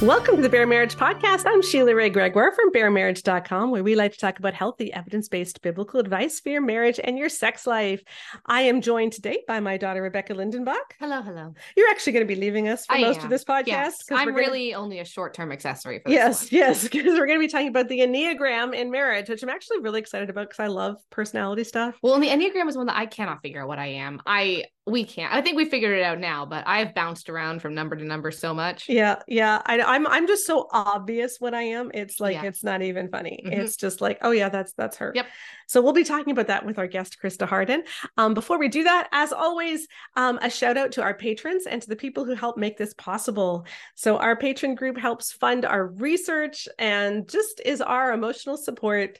Welcome to the Bare Marriage Podcast. I'm Sheila Wray Gregoire from baremarriage.com, where we like to talk about healthy, evidence based biblical advice for your marriage and your sex life. I am joined today by my daughter, Rebecca Lindenbach. Hello, hello. You're actually going to be leaving us for I most am. of this podcast. Yes, I'm we're gonna- really only a short term accessory for this Yes, one. yes, because we're going to be talking about the Enneagram in marriage, which I'm actually really excited about because I love personality stuff. Well, and the Enneagram is one that I cannot figure out what I am. I we can't. I think we figured it out now, but I've bounced around from number to number so much. Yeah, yeah. I, I'm I'm just so obvious what I am. It's like Yeah. it's not even funny. Mhm. It's just like, oh yeah, that's that's her. Yep. So we'll be talking about that with our guest Christa Hardin. Um, before we do that, as always, um, a shout out to our patrons and to the people who help make this possible. So our patron group helps fund our research and just is our emotional support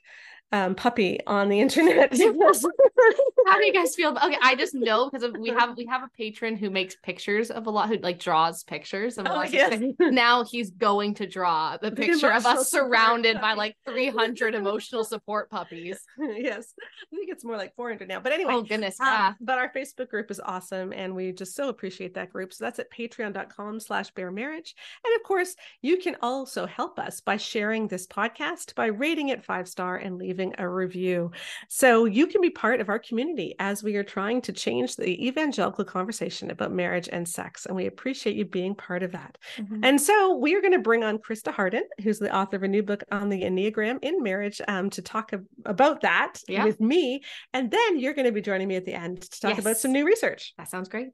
um, puppy on the internet. How do you guys feel? About, okay, I just know because we have we have a patron who makes pictures of a lot, who like draws pictures of Oh, yes. Now he's going to draw the The picture of us surrounded by like 300 emotional support puppies. yes, I think it's more like 400 now. But anyway, Oh goodness, Um, yeah. but our Facebook group is awesome and we just so appreciate that group. So that's at patreon.com slash bare marriage. And of course, you can also help us by sharing this podcast, by rating it five star and leaving a review. So you can be part of our community as we are trying to change the evangelical conversation about marriage and sex. And we appreciate you being part of that. Mhm. And so we are going to bring on Christa Hardin, who's the author of a new book on the Enneagram in marriage, um, to talk ab- about that Yeah. with me. And then you're going to be joining me at the end to talk about some new research. That sounds great.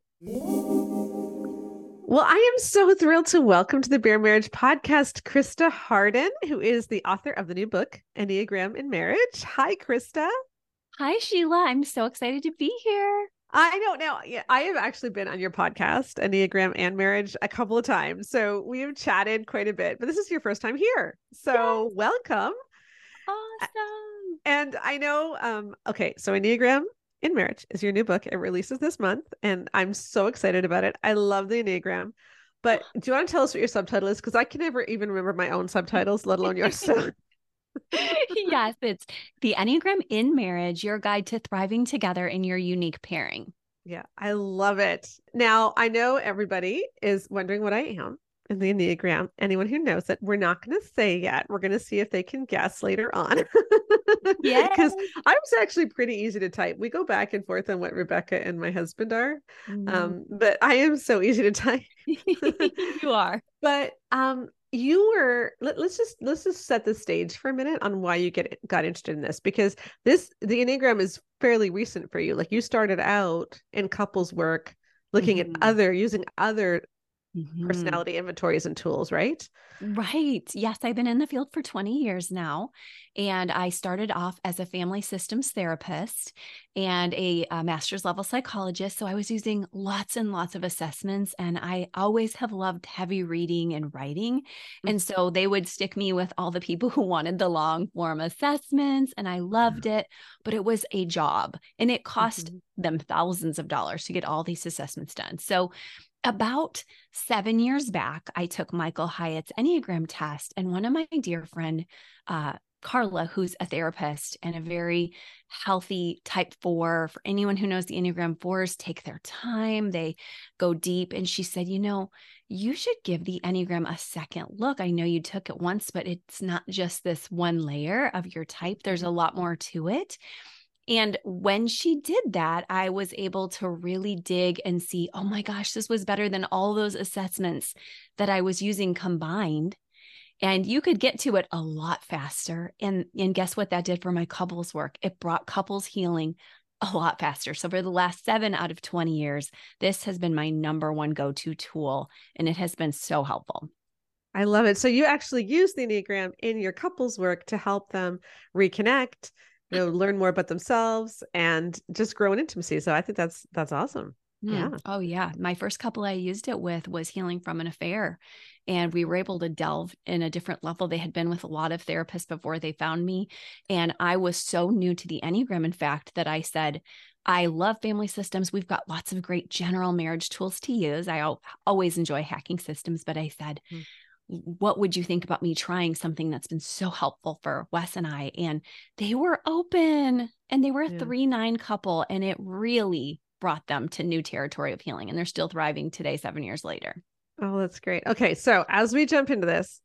Well, I am so thrilled to welcome to the Bare Marriage Podcast Christa Hardin, who is the author of the new book, Enneagram in Marriage. Hi, Christa. Hi, Sheila. I'm so excited to be here. I know now. Yeah, I have actually been on your podcast, Enneagram and Marriage, a couple of times. So we have chatted quite a bit, but this is your first time here. So welcome. Awesome. And I know, um, okay, so Enneagram in Marriage is your new book. It releases this month, and I'm so excited about it. I love the Enneagram. But do you want to tell us what your subtitle is? Because I can never even remember my own subtitles, let alone yours. So yes, it's the Enneagram in Marriage, your guide to thriving together in your unique pairing. yeah, I love it. Now I know everybody is wondering what I am in the Enneagram. Anyone who knows it, we're not going to say yet. We're going to see if they can guess later on. yeah. Because I was actually pretty easy to type. We go back and forth on what Rebecca and my husband are. Mm. Um, but I am so easy to type. you are. But um you were let, us just let's just set the stage for a minute on why you get got interested in this because this the enneagram is fairly recent for you like you started out in couples work looking Mhm. at other using other Mhm. personality inventories and tools right Right. Yes, I've been in the field for 20 years now. And I started off as a family systems therapist and a, uh master's level psychologist. So I was using lots and lots of assessments. And I always have loved heavy reading and writing. And so they would stick me with all the people who wanted the long form assessments. And I loved it, but it was a job and it cost Mhm. them thousands of dollars to get all these assessments done. So about seven years back, I took Michael Hyatt's Enneagram test, and one of my dear friend, uh, Carla, who's a therapist and a very healthy type four. For anyone who knows the Enneagram fours, take their time, they go deep. And she said, You know, you should give the Enneagram a second look. I know you took it once, but it's not just this one layer of your type, there's a lot more to it. And when she did that, I was able to really dig and see, oh my gosh, this was better than all those assessments that I was using combined. And you could get to it a lot faster. And, and guess what that did for my couples work? It brought couples healing a lot faster. So for the last seven out of 20 years, this has been my number one go to tool. And it has been so helpful. i love it so you actually use the enneagram in your couples work to help them reconnect you know learn more about themselves and just grow in intimacy so i think that's that's awesome Yeah. Mm. Oh, yeah. My first couple I used it with was healing from an affair. And we were able to delve in a different level. They had been with a lot of therapists before they found me. And I was so new to the Enneagram, in fact, that I said, I love family systems. We've got lots of great general marriage tools to use. I always enjoy hacking systems, but I said, Hmm. What would you think about me trying something that's been so helpful for Wes and I? And they were open and they were a Yeah. three nine couple, and it really brought them to new territory of healing. And they're still thriving today, seven years later. Oh, that's great. Okay, so as we jump into this,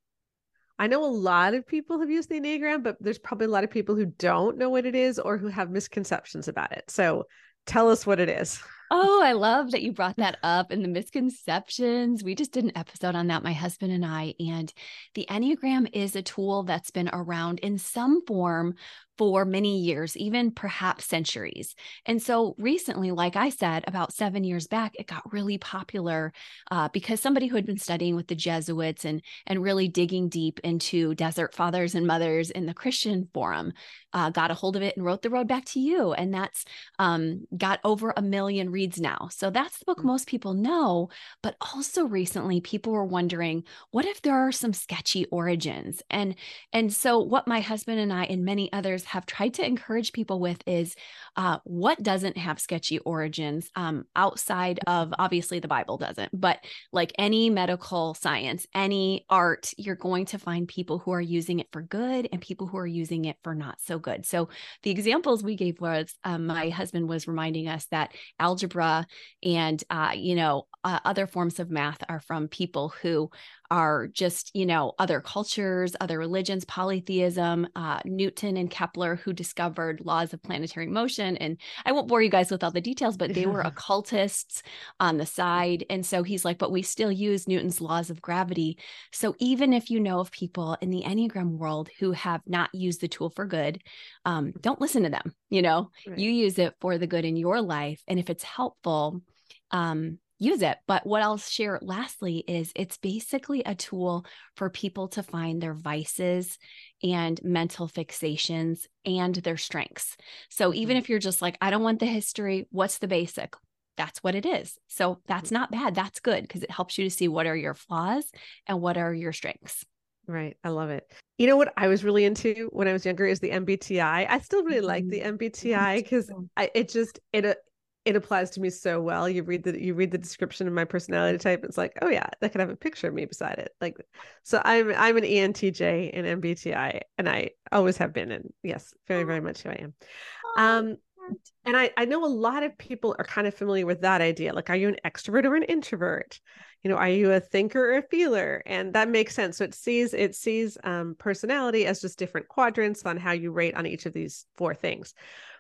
I know a lot of people have used the Enneagram, but there's probably a lot of people who don't know what it is or who have misconceptions about it. So tell us what it is. Oh, I love that you brought that up and the misconceptions. We just did an episode on that, my husband and I. And the Enneagram is a tool that's been around in some form for many years, even perhaps centuries. And so recently, like I said, about seven years back, it got really popular uh, because somebody who had been studying with the Jesuits and and really digging deep into desert fathers and mothers in the Christian forum uh, got a hold of it and wrote the road back to you, and that's um, got over a million reads now. So that's the book mm. most people know. But also recently, people were wondering, what if there are some sketchy origins? And and so what my husband and I and many others have tried to encourage people with is uh, what doesn't have sketchy origins um, outside of obviously the Bible doesn't, but like any medical science, any art, you're going to find people who are using it for good and people who are using it for not so good. So the examples we gave was um, my husband was reminding us that algebra and uh, you know uh, other forms of math are from people who are just, you know, other cultures, other religions, polytheism, uh, Newton and Kepler, who discovered laws of planetary motion. And I won't bore you guys with all the details, but they were occultists on the side. And so he's like, but we still use Newton's laws of gravity. So even if you know of people in the Enneagram world who have not used the tool for good, um, don't listen to them. You know, right. you use it for the good in your life. And if it's helpful, um, use it. But what I'll share lastly is it's basically a tool for people to find their vices and mental fixations and their strengths. So even mm-hmm. if you're just like, I don't want the history, what's the basic? That's what it is. So that's mm-hmm. not bad. That's good because it helps you to see what are your flaws and what are your strengths. Right. I love it. You know what I was really into when I was younger is the MBTI. I still really like the mm-hmm. MBTI because it just it uh, it applies to me so well. You read the you read the description of my personality type. It's like, oh yeah, that could have a picture of me beside it. Like, so I'm I'm an ENTJ in MBTI, and I always have been, and yes, very very much who I am. Um, and I I know a lot of people are kind of familiar with that idea. Like, are you an extrovert or an introvert? You know, are you a thinker or a feeler? And that makes sense. So it sees it sees um, personality as just different quadrants on how you rate on each of these four things.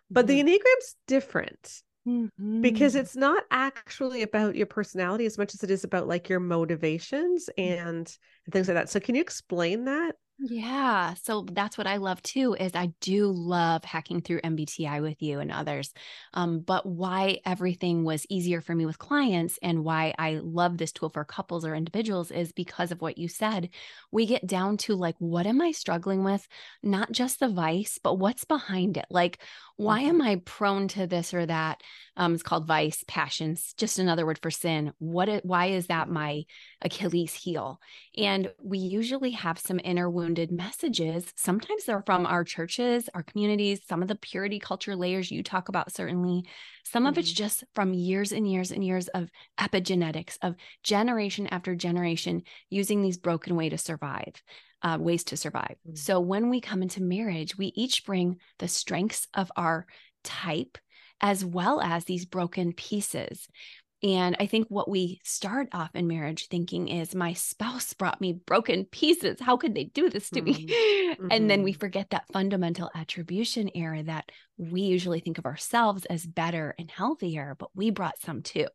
But mm-hmm. the Enneagram's different Mm-hmm. Because it's not actually about your personality as much as it is about like your motivations and things like that. So can you explain that? Yeah. So that's what I love too is I do love hacking through MBTI with you and others. Um, but why everything was easier for me with clients and why I love this tool for couples or individuals is because of what you said. We get down to like, what am I struggling with? Not just the vice, but what's behind it? Like, why mm-hmm. am I prone to this or that? Um, it's called vice, passions, just another word for sin. What? It, why is that my Achilles heel? And we usually have some inner wounded messages. Sometimes they're from our churches, our communities, some of the purity culture layers you talk about, certainly. Some mm-hmm. of it's mm-hmm. just from years and years and years of epigenetics, of generation after generation using these broken way to survive uh, ways to survive. Mm-hmm. So when we come into marriage, we each bring the strengths of our type as well as these broken pieces. And I think what we start off in marriage thinking is, my spouse brought me broken pieces. How could they do this to me? Mm-hmm. And then we mm-hmm. forget that fundamental attribution error that we usually think of ourselves as better and healthier, but we brought some too.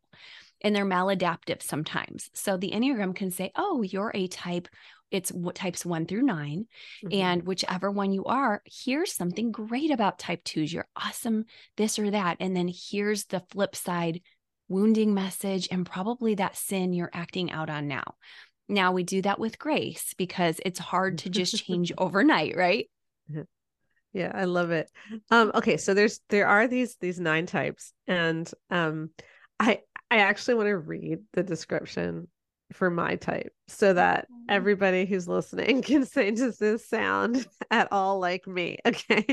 And they're maladaptive sometimes. So the Enneagram can say, oh, you're a type it's what types one through 9 mm-hmm. And whichever one you are, here's something great about type twos. You're awesome, this or that. And then here's the flip side wounding message and probably that sin you're acting out on now. Now we do that with grace because it's hard to just change overnight, right? Yeah, I love it. Um okay, so there's there are these these nine types and um I I actually want to read the description for my type so that mm-hmm. everybody who's listening can say does this sound at all like me? Okay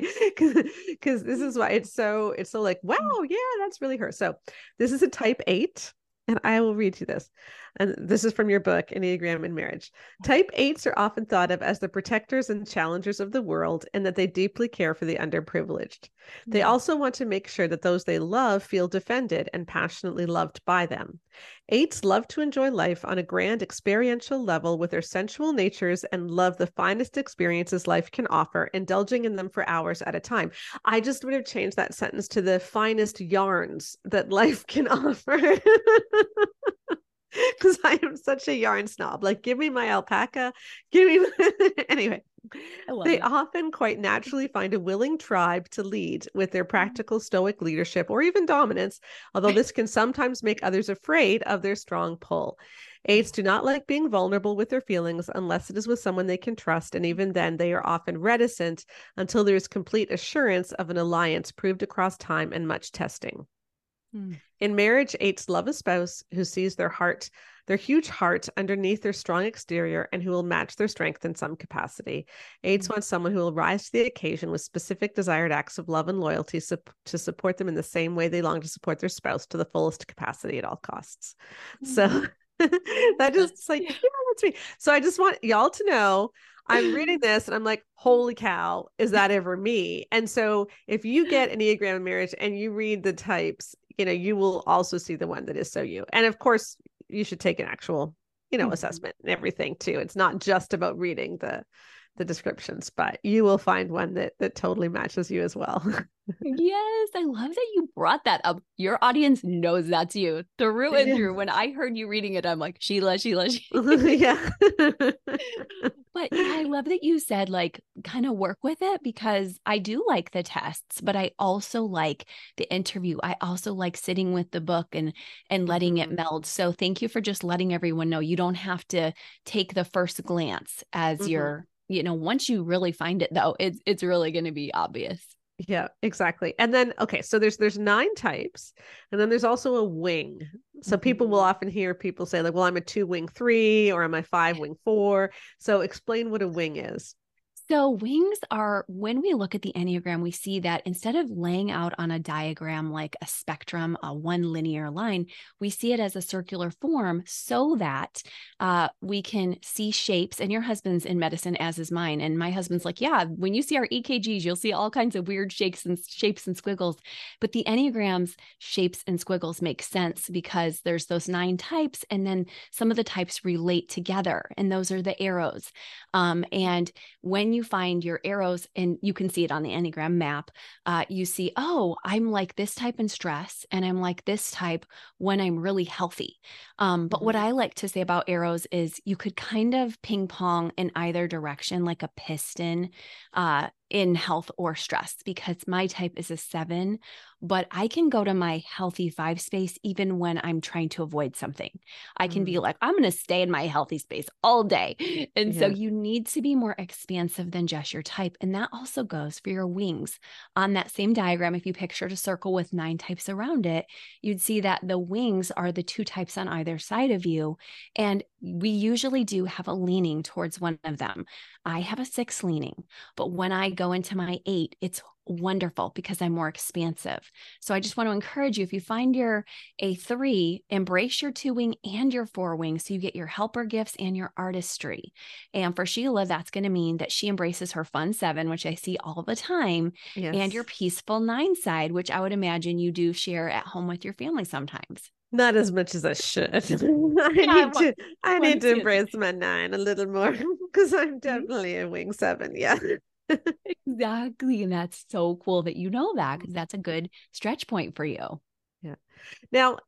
because this is why it's so it's so like wow yeah that's really her. So this is a type 8 and i will read you this and this is from your book, Enneagram in Marriage. Type eights are often thought of as the protectors and challengers of the world, and that they deeply care for the underprivileged. They Mm. also want to make sure that those they love feel defended and passionately loved by them. Eights love to enjoy life on a grand experiential level with their sensual natures and love the finest experiences life can offer, indulging in them for hours at a time. I just would have changed that sentence to the finest yarns that life can offer. Because I am such a yarn snob. Like, give me my alpaca. Give me. My... anyway, they it. often quite naturally find a willing tribe to lead with their mm-hmm. practical stoic leadership or even dominance, although this can sometimes make others afraid of their strong pull. Eights do not like being vulnerable with their feelings unless it is with someone they can trust, and even then, they are often reticent until there is complete assurance of an alliance proved across time and much testing. Hmm. In marriage, eights love a spouse who sees their heart, their huge heart underneath their strong exterior, and who will match their strength in some capacity. Eights want someone who will rise to the occasion with specific desired acts of love and loyalty sup- to support them in the same way they long to support their spouse to the fullest capacity at all costs. So that just like, yeah, that's me. So I just want y'all to know I'm reading this and I'm like, holy cow, is that ever me? And so if you get Enneagram in marriage and you read the types, you know, you will also see the one that is so you. And of course, you should take an actual, you know, Mhm. assessment and everything too. It's not just about reading the the descriptions, but you will find one that that totally matches you as well. Yes, I love that you brought that up. Your audience knows that's you through and through. When I heard you reading it, I'm like, Sheila, Sheila, Sheila. yeah. But I love that you said, like, kind of work with it because I do like the tests, but I also like the interview. I also like sitting with the book and and letting it Mhm. meld. So thank you for just letting everyone know you don't have to take the first glance as Mhm. your, you know, once you really find it though, it's it's really going to be obvious. Yeah, exactly. And then okay, so there's there's nine types, and then there's also a wing. So people will Mhm. often hear people say like, "Well, I'm a two wing three, or I'm a five wing four. So explain what a wing is. So, wings are when we look at the Enneagram, we see that instead of laying out on a diagram like a spectrum, a one linear line, we see it as a circular form so that uh, we can see shapes. And your husband's in medicine, as is mine. And my husband's like, Yeah, when you see our EKGs, you'll see all kinds of weird shapes and shapes and squiggles. But the Enneagram's shapes and squiggles make sense because there's those nine types, and then some of the types relate together, and those are the arrows. Um, and when you find your arrows and you can see it on the Enneagram map, uh, you see, oh, I'm like this type in stress and I'm like this type when I'm really healthy. Um, but what Mhm. I like to say about arrows is you could kind of ping pong in either direction, like a piston uh, in health or stress, because my type is a seven, but I can go to my healthy five space even when I'm trying to avoid something. I can be Mm. like, I'm going to stay in my healthy space all day. And so you need to be more expansive than just your type. And that also goes for your wings. On that same diagram, if you pictured a circle with nine types around it, you'd see that the wings are the two types on either side of you. And we usually do have a leaning towards one of them. I have a six leaning, but when I go into my eight, it's wonderful because I'm more expansive. So I just want to encourage you if you find your a three, embrace your two wing and your four wing so you get your helper gifts and your artistry. And for Sheila, that's going to mean that she embraces her fun seven, which I see all the time, Yes. and your peaceful nine side, which I would imagine you do share at home with your family sometimes. not as much as I should. I I need to I need to to embrace my nine a little more because I'm Mm-hmm. definitely a wing seven. Yeah. Exactly. And that's so cool that you know that because mm-hmm. that's a good stretch point for you. Yeah. Now,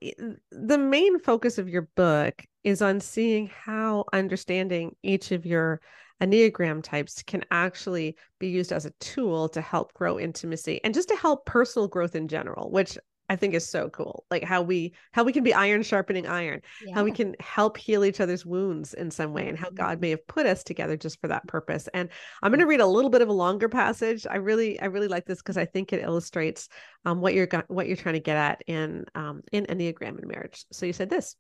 the main focus of your book is on seeing how understanding each of your Enneagram types can actually be used as a tool to help grow intimacy and just to help personal growth in general, which I think is so cool. Like how we how we can be iron sharpening iron, how we can help heal each other's wounds in some way, and how mm-hmm. God may have put us together just for that purpose. And I'm going to mm. read a little bit of a longer passage. I really I really like this because I think it illustrates um, what you're what you're trying to get at in um, in Enneagram and marriage. So you said this: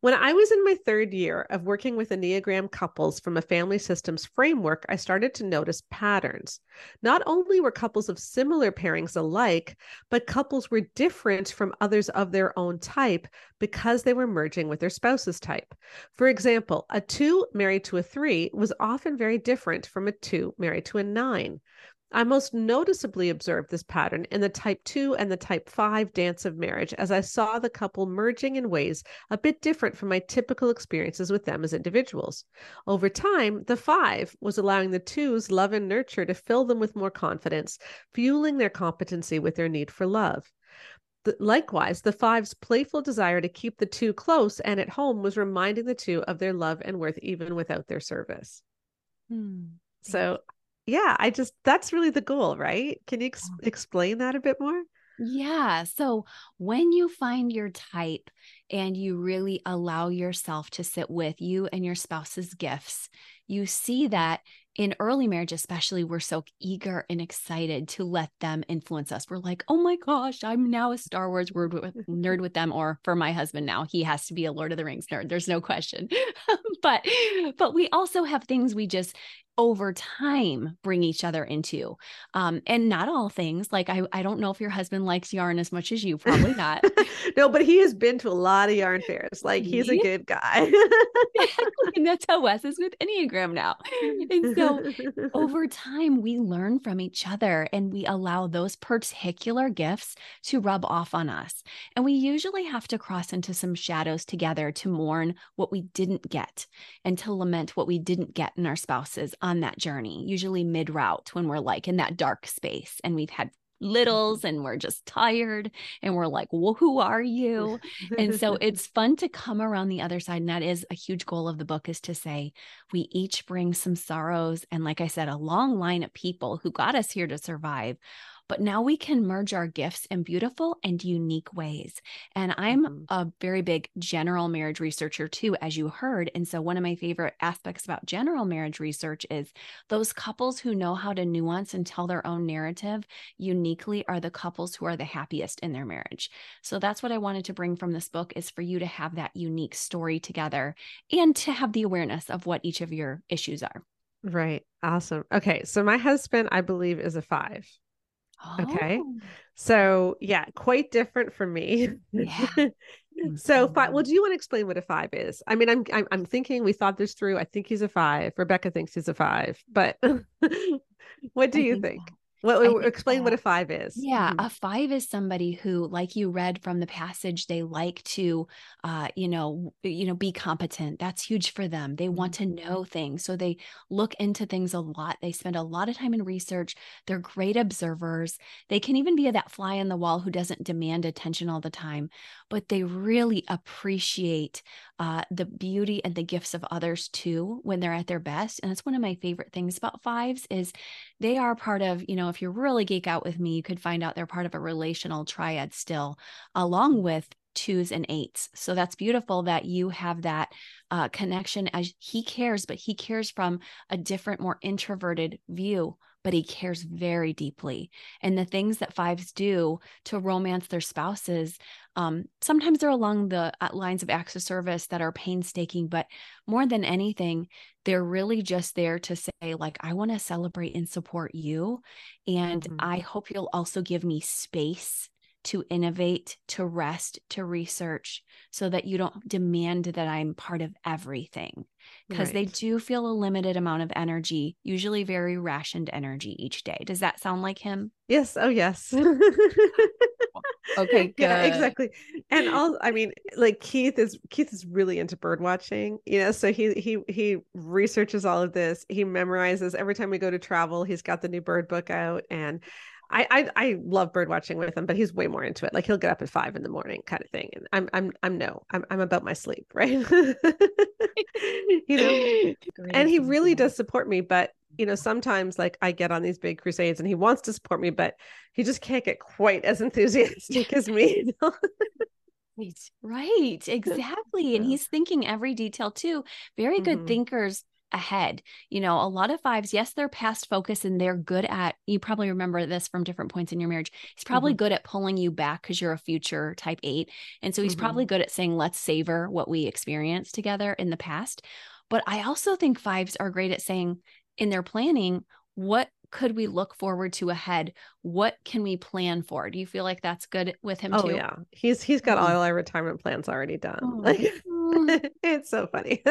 when I was in my third year of working with Enneagram couples from a family systems framework, I started to notice patterns. Not only were couples of similar pairings alike, but couples were different from others of their own type because they were merging with their spouse's type. For example, a two married to a three was often very different from a two married to a nine. I most noticeably observed this pattern in the type 2 and the type 5 dance of marriage as I saw the couple merging in ways a bit different from my typical experiences with them as individuals. Over time, the 5 was allowing the 2's love and nurture to fill them with more confidence, fueling their competency with their need for love. Likewise, the five's playful desire to keep the two close and at home was reminding the two of their love and worth even without their service. Hmm. So yeah, I just that's really the goal, right? Can you ex- explain that a bit more? Yeah. So when you find your type and you really allow yourself to sit with you and your spouse's gifts, you see that in early marriage, especially, we're so eager and excited to let them influence us. We're like, oh my gosh, I'm now a Star Wars word with, nerd with them. Or for my husband now, he has to be a Lord of the Rings nerd. There's no question. but but we also have things we just over time bring each other into um and not all things like i i don't know if your husband likes yarn as much as you probably not. No but he has been to a lot of yarn fairs like he's a good guy. And that's how wes is with enneagram now. And so over time we learn from each other and we allow those particular gifts to rub off on us. And we usually have to cross into some shadows together to mourn what we didn't get and to lament what we didn't get in our spouses on that journey, usually mid route when we're like in that dark space and we've had littles and we're just tired and we're like, well, who are you? and so it's fun to come around the other side. And that is a huge goal of the book is to say we each bring some sorrows. And like I said, a long line of people who got us here to survive but now we can merge our gifts in beautiful and unique ways. And I'm mm-hmm. a very big general marriage researcher too, as you heard. And so, one of my favorite aspects about general marriage research is those couples who know how to nuance and tell their own narrative uniquely are the couples who are the happiest in their marriage. So, that's what I wanted to bring from this book is for you to have that unique story together and to have the awareness of what each of your issues are. Right. Awesome. Okay. So my husband, I believe, is a five. Okay. Oh. So, yeah, quite different from me. Yeah. so, five, well, mm-hmm. do you want to explain what a five is? I mean, I'm, I'm, I'm thinking we thought this through. I think he's a five. Rebecca thinks he's a five, but what do I you think? think? Well, explain what a five is. Yeah, mm-hmm. a five is somebody who, like you read from the passage, they like to, uh, you know, you know, be competent. That's huge for them. They want mm-hmm. to know things, so they look into things a lot. They spend a lot of time in research. They're great observers. They can even be that fly on the wall who doesn't demand attention all the time, but they really appreciate uh, the beauty and the gifts of others too when they're at their best. And that's one of my favorite things about fives is they are part of, you know, if you really geek out with me, you could find out they're part of a relational triad still, along with twos and eights. So that's beautiful that you have that uh, connection as he cares, but he cares from a different, more introverted view but he cares very deeply. And the things that fives do to romance their spouses, um, sometimes they're along the uh, lines of acts of service that are painstaking, but more than anything, they're really just there to say, like, I want to celebrate and support you. And mm-hmm. I hope you'll also give me space to innovate, to rest, to research, so that you don't demand that I'm part of everything. Because right. they do feel a limited amount of energy, usually very rationed energy each day. Does that sound like him? Yes. Oh, yes. okay. Good. Yeah, exactly. And all, I mean, like Keith is Keith is really into bird watching, you know. So he he he researches all of this. He memorizes every time we go to travel. He's got the new bird book out, and I, I I love bird watching with him, but he's way more into it. Like he'll get up at five in the morning, kind of thing. And I'm I'm I'm no, I'm I'm about my sleep, right? you know, Great. and he really does support me. But you know, sometimes like I get on these big crusades, and he wants to support me, but he just can't get quite as enthusiastic as me. You know? right, right, exactly. And he's thinking every detail too. Very good mm-hmm. thinkers ahead. You know, a lot of fives, yes, they're past focus and they're good at, you probably remember this from different points in your marriage. He's probably mm-hmm. good at pulling you back because you're a future type eight. And so he's mm-hmm. probably good at saying, let's savor what we experienced together in the past. But I also think fives are great at saying in their planning, what could we look forward to ahead? What can we plan for? Do you feel like that's good with him oh, too? yeah. He's he's got mm-hmm. all our retirement plans already done. Oh. Like it's so funny.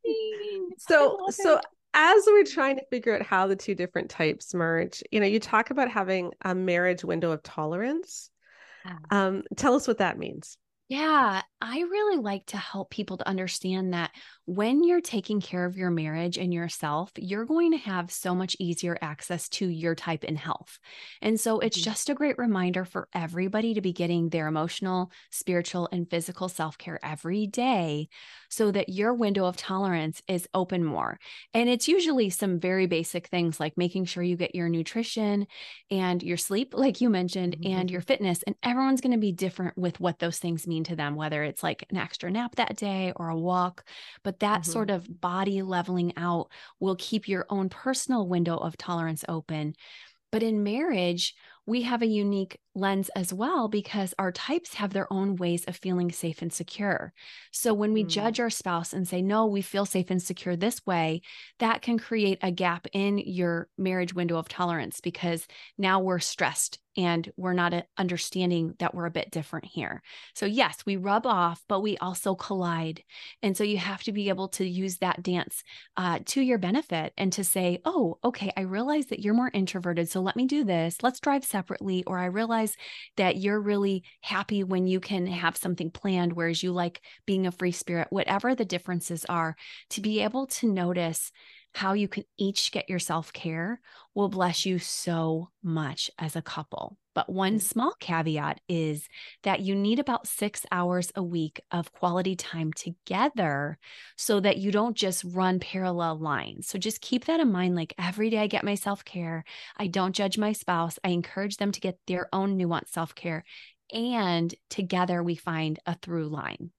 so so as we're trying to figure out how the two different types merge, you know, you talk about having a marriage window of tolerance. Um, tell us what that means. Yeah, I really like to help people to understand that when you're taking care of your marriage and yourself, you're going to have so much easier access to your type in health. And so it's mm-hmm. just a great reminder for everybody to be getting their emotional, spiritual, and physical self care every day so that your window of tolerance is open more. And it's usually some very basic things like making sure you get your nutrition and your sleep, like you mentioned, mm-hmm. and your fitness. And everyone's going to be different with what those things mean to them, whether it's like an extra nap that day or a walk. But but that mm-hmm. sort of body leveling out will keep your own personal window of tolerance open. But in marriage, we have a unique lens as well because our types have their own ways of feeling safe and secure. So when we mm. judge our spouse and say, no, we feel safe and secure this way, that can create a gap in your marriage window of tolerance because now we're stressed and we're not understanding that we're a bit different here. So, yes, we rub off, but we also collide. And so, you have to be able to use that dance uh, to your benefit and to say, oh, okay, I realize that you're more introverted. So, let me do this. Let's drive separately, or I realize that you're really happy when you can have something planned, whereas you like being a free spirit, whatever the differences are, to be able to notice how you can each get your self care will bless you so much as a couple. But one small caveat is that you need about six hours a week of quality time together so that you don't just run parallel lines. So just keep that in mind. Like every day I get my self care, I don't judge my spouse, I encourage them to get their own nuanced self care. And together we find a through line.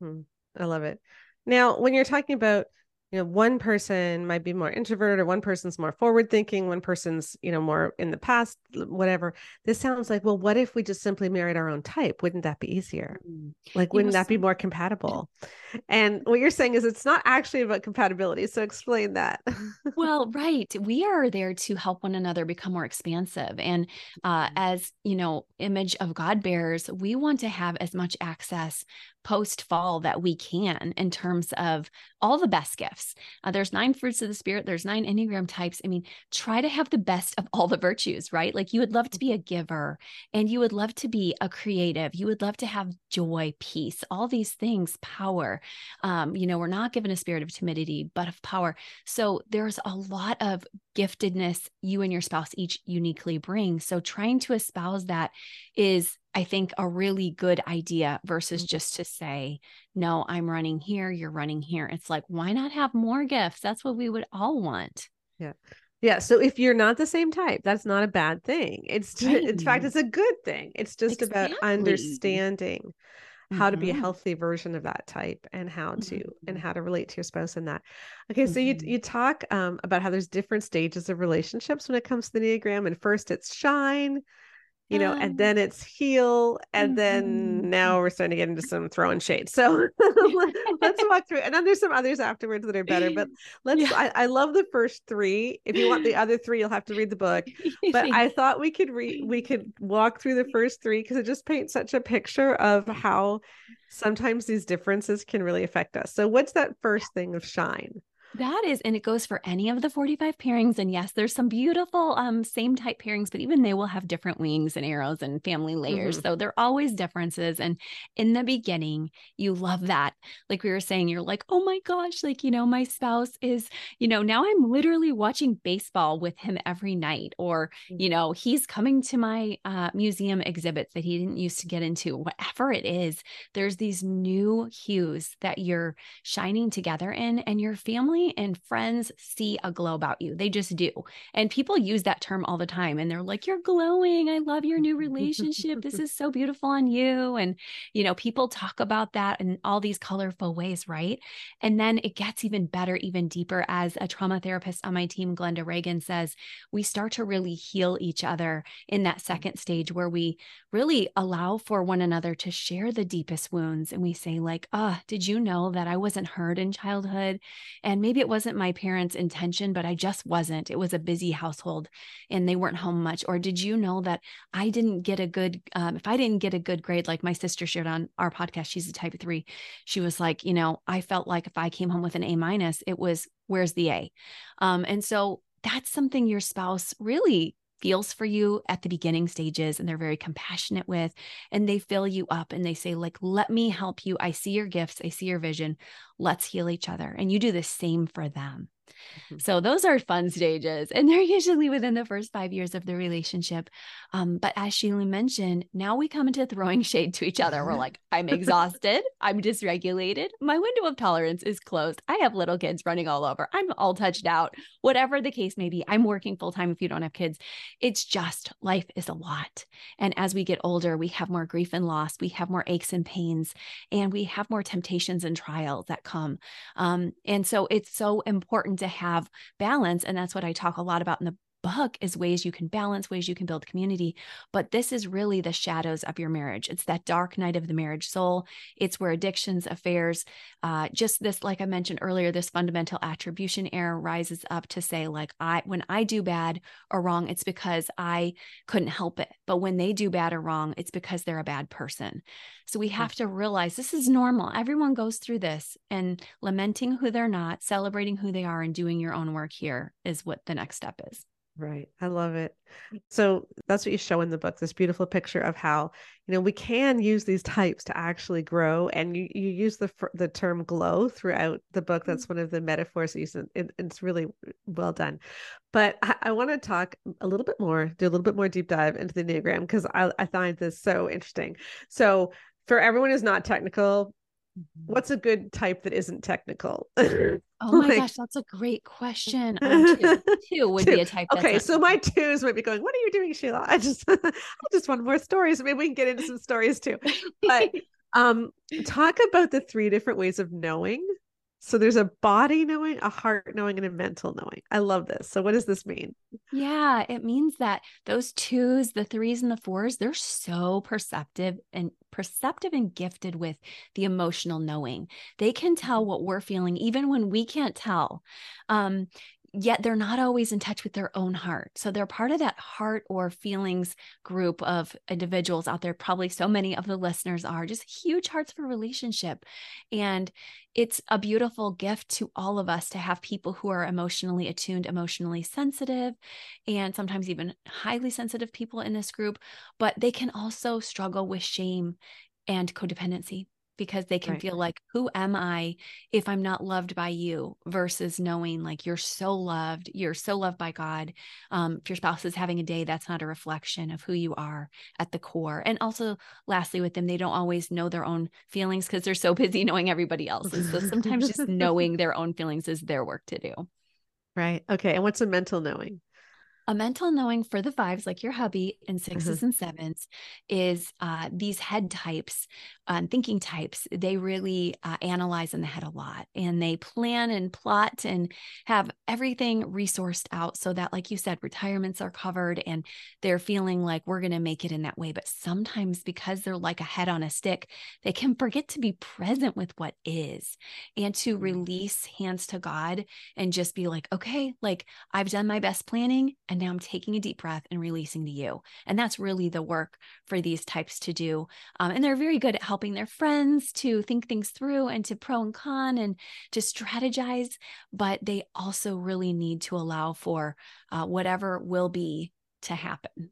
Hmm. I love it. Now, when you're talking about you know one person might be more introverted or one person's more forward thinking one person's you know more in the past whatever. This sounds like well what if we just simply married our own type? Wouldn't that be easier? Mm. like wouldn't that be more compatible? And what you're saying is it's not actually about compatibility so explain that. Well right we are there to help one another become more expansive and uh, mm-hmm. as you know image of god bears we want to have as much access post fall that we can in terms of all the best gifts. Uh, there's nine fruits of the spirit, there's nine Enneagram types. I mean, try to have the best of all the virtues, right? Like you would love to be a giver and you would love to be a creative. You would love to have joy, peace, all these things, power. Um, you know, we're not given a spirit of timidity, but of power. So there's a lot of giftedness you and your spouse each uniquely bring. So trying to espouse that is I think a really good idea versus mm-hmm. just to say, no, I'm running here, you're running here. It's like, why not have more gifts? That's what we would all want. Yeah. Yeah. So if you're not the same type, that's not a bad thing. It's right. in fact, it's a good thing. It's just exactly. about understanding how to be a mm-hmm. healthy version of that type and how to mm-hmm. and how to relate to your spouse in that okay so you mm-hmm. you talk um, about how there's different stages of relationships when it comes to the enneagram and first it's shine you know, and then it's heal, and mm-hmm. then now we're starting to get into some throwing shade. So let's walk through, and then there's some others afterwards that are better. But let's. Yeah. I, I, love the first three. If you want the other three, you'll have to read the book. But I thought we could read, we could walk through the first three because it just paints such a picture of how sometimes these differences can really affect us. So what's that first thing of shine? That is, and it goes for any of the 45 pairings. And yes, there's some beautiful um same type pairings, but even they will have different wings and arrows and family layers. Mm-hmm. So there are always differences. And in the beginning, you love that. Like we were saying, you're like, oh my gosh, like, you know, my spouse is, you know, now I'm literally watching baseball with him every night. Or, mm-hmm. you know, he's coming to my uh, museum exhibits that he didn't used to get into, whatever it is, there's these new hues that you're shining together in, and your family family and friends see a glow about you. They just do. And people use that term all the time and they're like, You're glowing. I love your new relationship. this is so beautiful on you. And, you know, people talk about that in all these colorful ways, right? And then it gets even better, even deeper. As a trauma therapist on my team, Glenda Reagan says, we start to really heal each other in that second stage where we really allow for one another to share the deepest wounds. And we say, like, ah, oh, did you know that I wasn't heard in childhood? And maybe it wasn't my parents' intention, but I just wasn't. It was a busy household and they weren't home much. Or did you know that I didn't get a good, um, if I didn't get a good grade, like my sister shared on our podcast, she's a type three. She was like, you know, I felt like if I came home with an A minus, it was, where's the A? Um, and so that's something your spouse really feels for you at the beginning stages and they're very compassionate with and they fill you up and they say like let me help you. I see your gifts. I see your vision. Let's heal each other. And you do the same for them Mm-hmm. So those are fun stages, and they're usually within the first five years of the relationship. Um, but as Sheila mentioned, now we come into throwing shade to each other. We're like, I'm exhausted, I'm dysregulated, my window of tolerance is closed. I have little kids running all over. I'm all touched out. Whatever the case may be, I'm working full time. If you don't have kids, it's just life is a lot. And as we get older, we have more grief and loss. We have more aches and pains, and we have more temptations and trials that come. Um, and so it's so important to have balance. And that's what I talk a lot about in the book is ways you can balance, ways you can build community. But this is really the shadows of your marriage. It's that dark night of the marriage soul. It's where addictions, affairs, uh, just this, like I mentioned earlier, this fundamental attribution error rises up to say, like, I when I do bad or wrong, it's because I couldn't help it. But when they do bad or wrong, it's because they're a bad person. So we have to realize this is normal. Everyone goes through this and lamenting who they're not, celebrating who they are, and doing your own work here is what the next step is. Right. I love it. So that's what you show in the book this beautiful picture of how, you know, we can use these types to actually grow. And you, you use the, the term glow throughout the book. That's mm-hmm. one of the metaphors that you said. It, it's really well done. But I, I want to talk a little bit more, do a little bit more deep dive into the Enneagram because I, I find this so interesting. So for everyone who's not technical. What's a good type that isn't technical? oh my like, gosh, that's a great question. Um, two, two would two. be a type. okay, so my twos might be going, "What are you doing, Sheila? I just, I just want more stories. Maybe we can get into some stories too." But um, talk about the three different ways of knowing. So there's a body knowing, a heart knowing, and a mental knowing. I love this. So what does this mean? Yeah, it means that those twos, the threes, and the fours, they're so perceptive and perceptive and gifted with the emotional knowing. They can tell mm-hmm. what we're feeling even when we can't tell. Um, yet they're not always in touch with their own heart. So they're part of that heart or feelings group of individuals out there. Probably so many of the listeners are just huge hearts for relationship. And it's a beautiful gift to all of us to have people who are emotionally attuned, emotionally sensitive, and sometimes even highly sensitive people in this group. But they can also struggle with shame and codependency because they can right. feel like who am i if i'm not loved by you? versus knowing like you're so loved you're so loved by god. Um, if your spouse is having a day that's not a reflection of who you are at the core. And also lastly with them they don't always know their own feelings because they're so busy knowing everybody else's. So sometimes just knowing their own feelings is their work to do. Right. Okay and what's a mental knowing a mental knowing for the fives, like your hubby and 6s mm-hmm. and sevens, is uh, these head types and uh, thinking types. They really uh, analyze in the head a lot and they plan and plot and have everything resourced out so that, like you said, retirements are covered and they're feeling like we're going to make it in that way. But sometimes because they're like a head on a stick, they can forget to be present with what is and to mm-hmm. release hands to God and just be like, okay, like I've done my best planning and now I'm taking a deep breath and releasing to you. And that's really the work for these types to do. Um, and they're very good at helping their friends to think things through and to pro and con and to strategize. But they also really need to allow for uh, whatever will be to happen.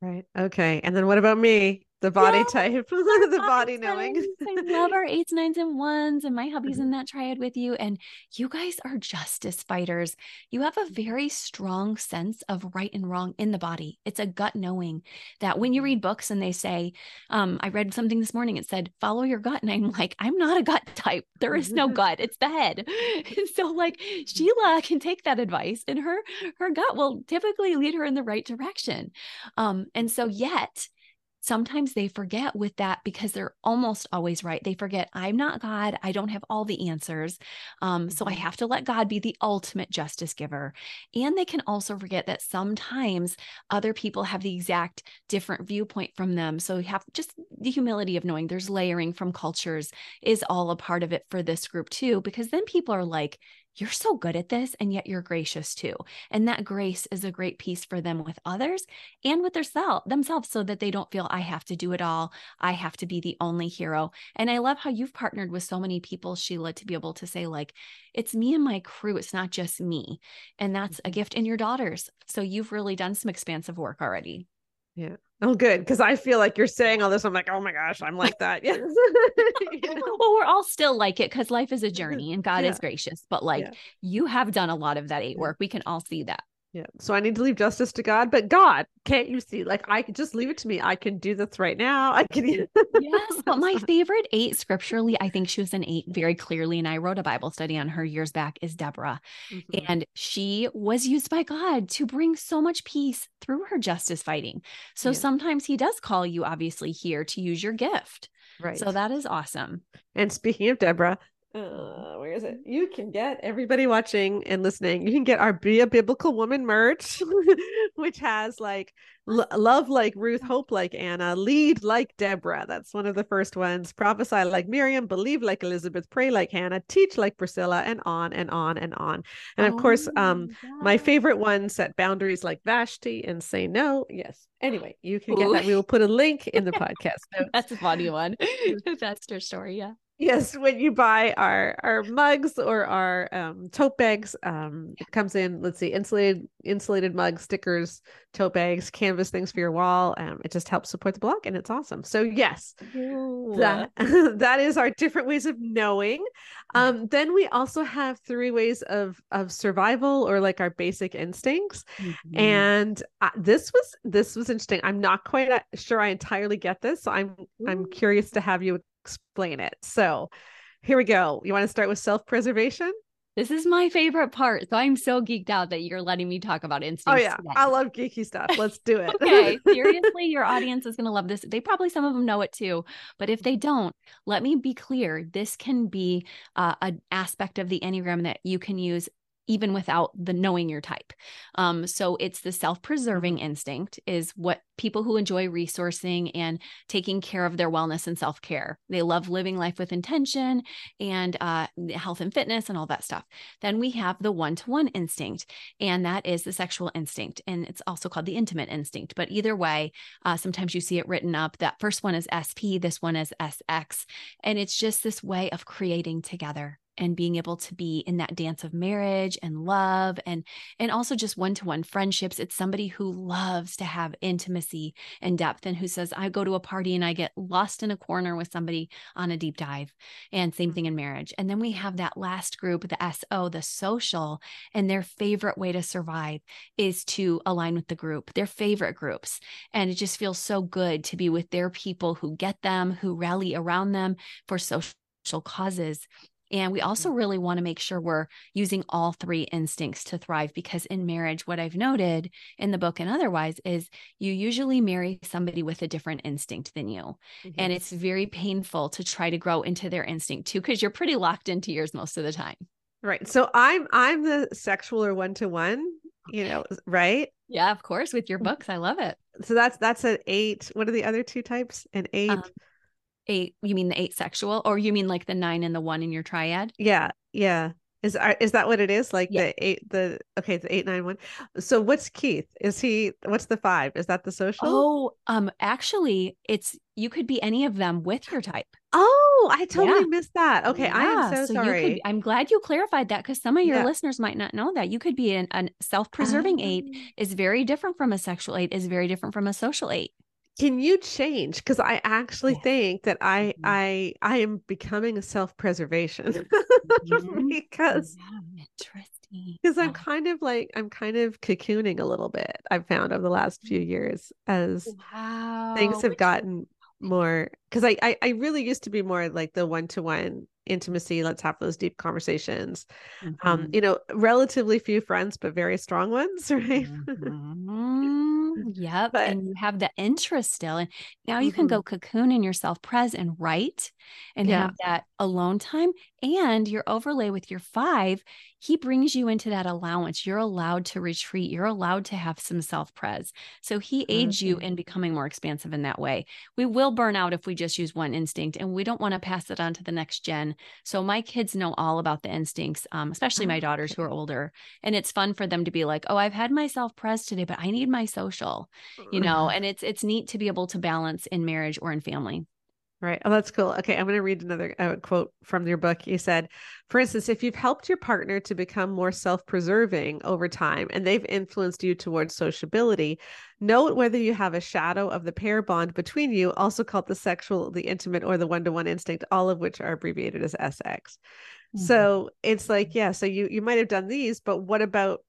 Right. Okay. And then what about me? The body Yes, type, the body knowing. I love our eights, nines, and ones, and my hubby's in that triad with you. And you guys are justice fighters. You have a very strong sense of right and wrong in the body. It's a gut knowing that when you Mhm. read books and they say, um, I read something this morning, it said, follow your gut. And I'm like, I'm not a gut type. There is no gut, it's the head. And so, like, Sheila can take that advice, and her her gut will typically lead her in the right direction. Um, and so, yet, sometimes they forget with that because they're almost always right. They forget, I'm not God. I don't have all the answers. Um, so I Mhm. have to let God be the ultimate justice giver. And they can also forget that sometimes other people have the exact different viewpoint from them. So you have just the humility of knowing there's layering from cultures is all a part of it for this group too, because then people are like, you're so good at this, and yet you're gracious too. And that grace is a great piece for them with others and with their self, themselves so that they don't feel I have to do it all. I have to be the only hero. And I love how you've partnered with so many people, Sheila, to be able to say, like, it's me and my crew. It's not just me. And that's a mm-hmm. gift in your daughters. So you've really done some expansive work already. Yeah. Oh, good. Because I feel like you're saying all this. I'm like, oh my gosh, I'm like that. Yeah. Know? Well, we're all still like it because life is a mm-hmm. journey and God Yeah. is gracious. But like Yeah. you have done a lot of that eight work. We can all see that. Yeah. So I need to leave justice to God, but God, can't you see? Like I just leave it to me. I can do this right now. I can. Yes, but my favorite eight scripturally, I think she was an eight very clearly. And I wrote a Bible study on her years back, is Deborah. Mhm. And she was used by God to bring so much peace through her justice fighting. So Yeah. sometimes he does call you, obviously, here to use your gift. Right. So that is awesome. And speaking of Deborah, uh, where is it? You can get everybody watching and listening. You can get our Be a Biblical Woman merch, which has like l- love like Ruth, hope like Anna, lead like Deborah. That's one of the first ones. Prophesy like Miriam, believe like Elizabeth, pray like Hannah, teach like Priscilla, and on and on and on. And of course, um, my favorite one set boundaries like Vashti and say no. Yes. Anyway, you can get Ooh. that. We will put a link in the podcast. That's a funny one. That's her story. Yeah. Yes, when you buy our our mugs or our um, tote bags, um, it comes in. Let's see, insulated insulated mugs, stickers, tote bags, canvas things for your wall. Um, it just helps support the blog, and it's awesome. So yes, that that is our different ways of knowing. Um, then we also have three ways of of survival or like our basic instincts. Mhm. And uh, this was this was interesting. I'm not quite uh, sure I entirely get this, so I'm I'm curious to have you explain it. So, here we go. You want to start with self preservation? This is my favorite part. So I'm so geeked out that you're letting me talk about instincts. Oh yeah, today. I love geeky stuff. Let's do it. okay, seriously, your audience is going to love this. They probably some of them know it too, but if they don't, let me be clear. This can be uh, an aspect of the enneagram that you can use even without the knowing your type. Um, so it's the self-preserving instinct is what people who enjoy resourcing and taking care of their wellness and self-care. They love living life with intention and uh, health and fitness and all that stuff. Then we have the one-to-one instinct, and that is the sexual instinct, and it's also called the intimate instinct. But either way, uh, sometimes you see it written up. That first one is SP, this one is SX, and it's just this way of creating together and being able to be in that dance of marriage and love and and also just one-to-one friendships. It's somebody who loves to have intimacy and depth and who says i go to a party and i get lost in a corner with somebody on a deep dive. And same thing in mm-hmm. marriage. And then we have that last group the so the social and their favorite way to survive is to align with the group their favorite groups. And it just feels so good to be with their people who get them who rally around them for social causes and we also mm. really want to make sure we're using all three instincts to thrive because in marriage, what I've noted in the book and otherwise is you usually marry somebody with a different instinct than you. And mm-hmm. it's very painful to try to grow into their instinct too, because you're pretty locked into yours most of the time. right. So I'm I'm the sexual or one to one. You know, right? Yeah, of course. With your mm. books, I love it. So that's that's an eight. What are the other two types? An um, eight. Um, Eight, you mean the eight sexual, or you mean like the nine and the one in your triad? yeah, yeah. Is is that what it is? Like Yeah. the eight, the okay, the eight nine one. So what's Keith? Is he? What's the five? Is that the social? Oh, um, actually, it's you could be any of them with your type. Oh, I totally Yeah. missed that. Okay, I am Yeah, so, you sorry. could, I'm glad you clarified that because some of your Yeah. listeners might not know that. You could be an, a self-preserving eight is very different from a sexual eight, is very different from a social eight. Can you change because i actually Yeah. think that i Mhm. i i am becoming a self-preservation Mhm. because Yeah, interesting. because i'm kind of like i'm kind of cocooning a little bit i've found over the last few years as Wow. things have which- gotten more because I, I i really used to be more like the one-to-one intimacy let's have those deep conversations um Mhm. you know relatively few friends but very strong ones right Mhm. Yep. But- and you have the interest still. And now you can go cocoon in yourself pres and write and Yeah. have that alone time. And your overlay with your five, he brings you into that allowance. You're allowed to retreat. You're allowed to have some self pres. So he aids you in becoming more expansive in that way. We will burn out if we just use one instinct and we don't want to pass it on to the next gen. So my kids know all about the instincts, um, especially my daughters who are older. And it's fun for them to be like, oh, I've had my self pres today, but I need my social, you know, and it's it's neat to be able to balance in marriage or in family. Right. Oh, that's cool. Okay. I'm going to read another uh, quote from your book. You said, for instance, if you've helped your partner to become more self preserving over time and they've influenced you towards sociability, note whether you have a shadow of the pair bond between you, also called the sexual, the intimate, or the one to one instinct, all of which are abbreviated as SX. So it's like, yeah, so you you might have done these, but what about